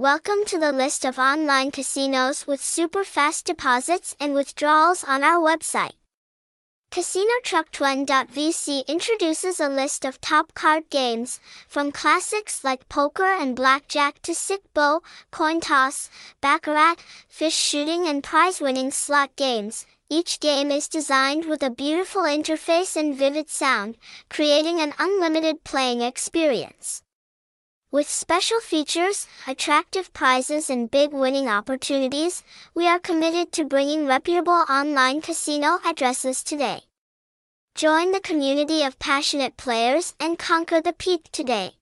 Welcome to the list of online casinos with super fast deposits and withdrawals on our website. Casinotructuyen.vc introduces a list of top card games, from classics like poker and blackjack to sic bo, coin toss, baccarat, fish shooting and prize-winning slot games. Each game is designed with a beautiful interface and vivid sound, creating an unlimited playing experience. With special features, attractive prizes and big winning opportunities, we are committed to bringing reputable online casino addresses today. Join the community of passionate players and conquer the peak today.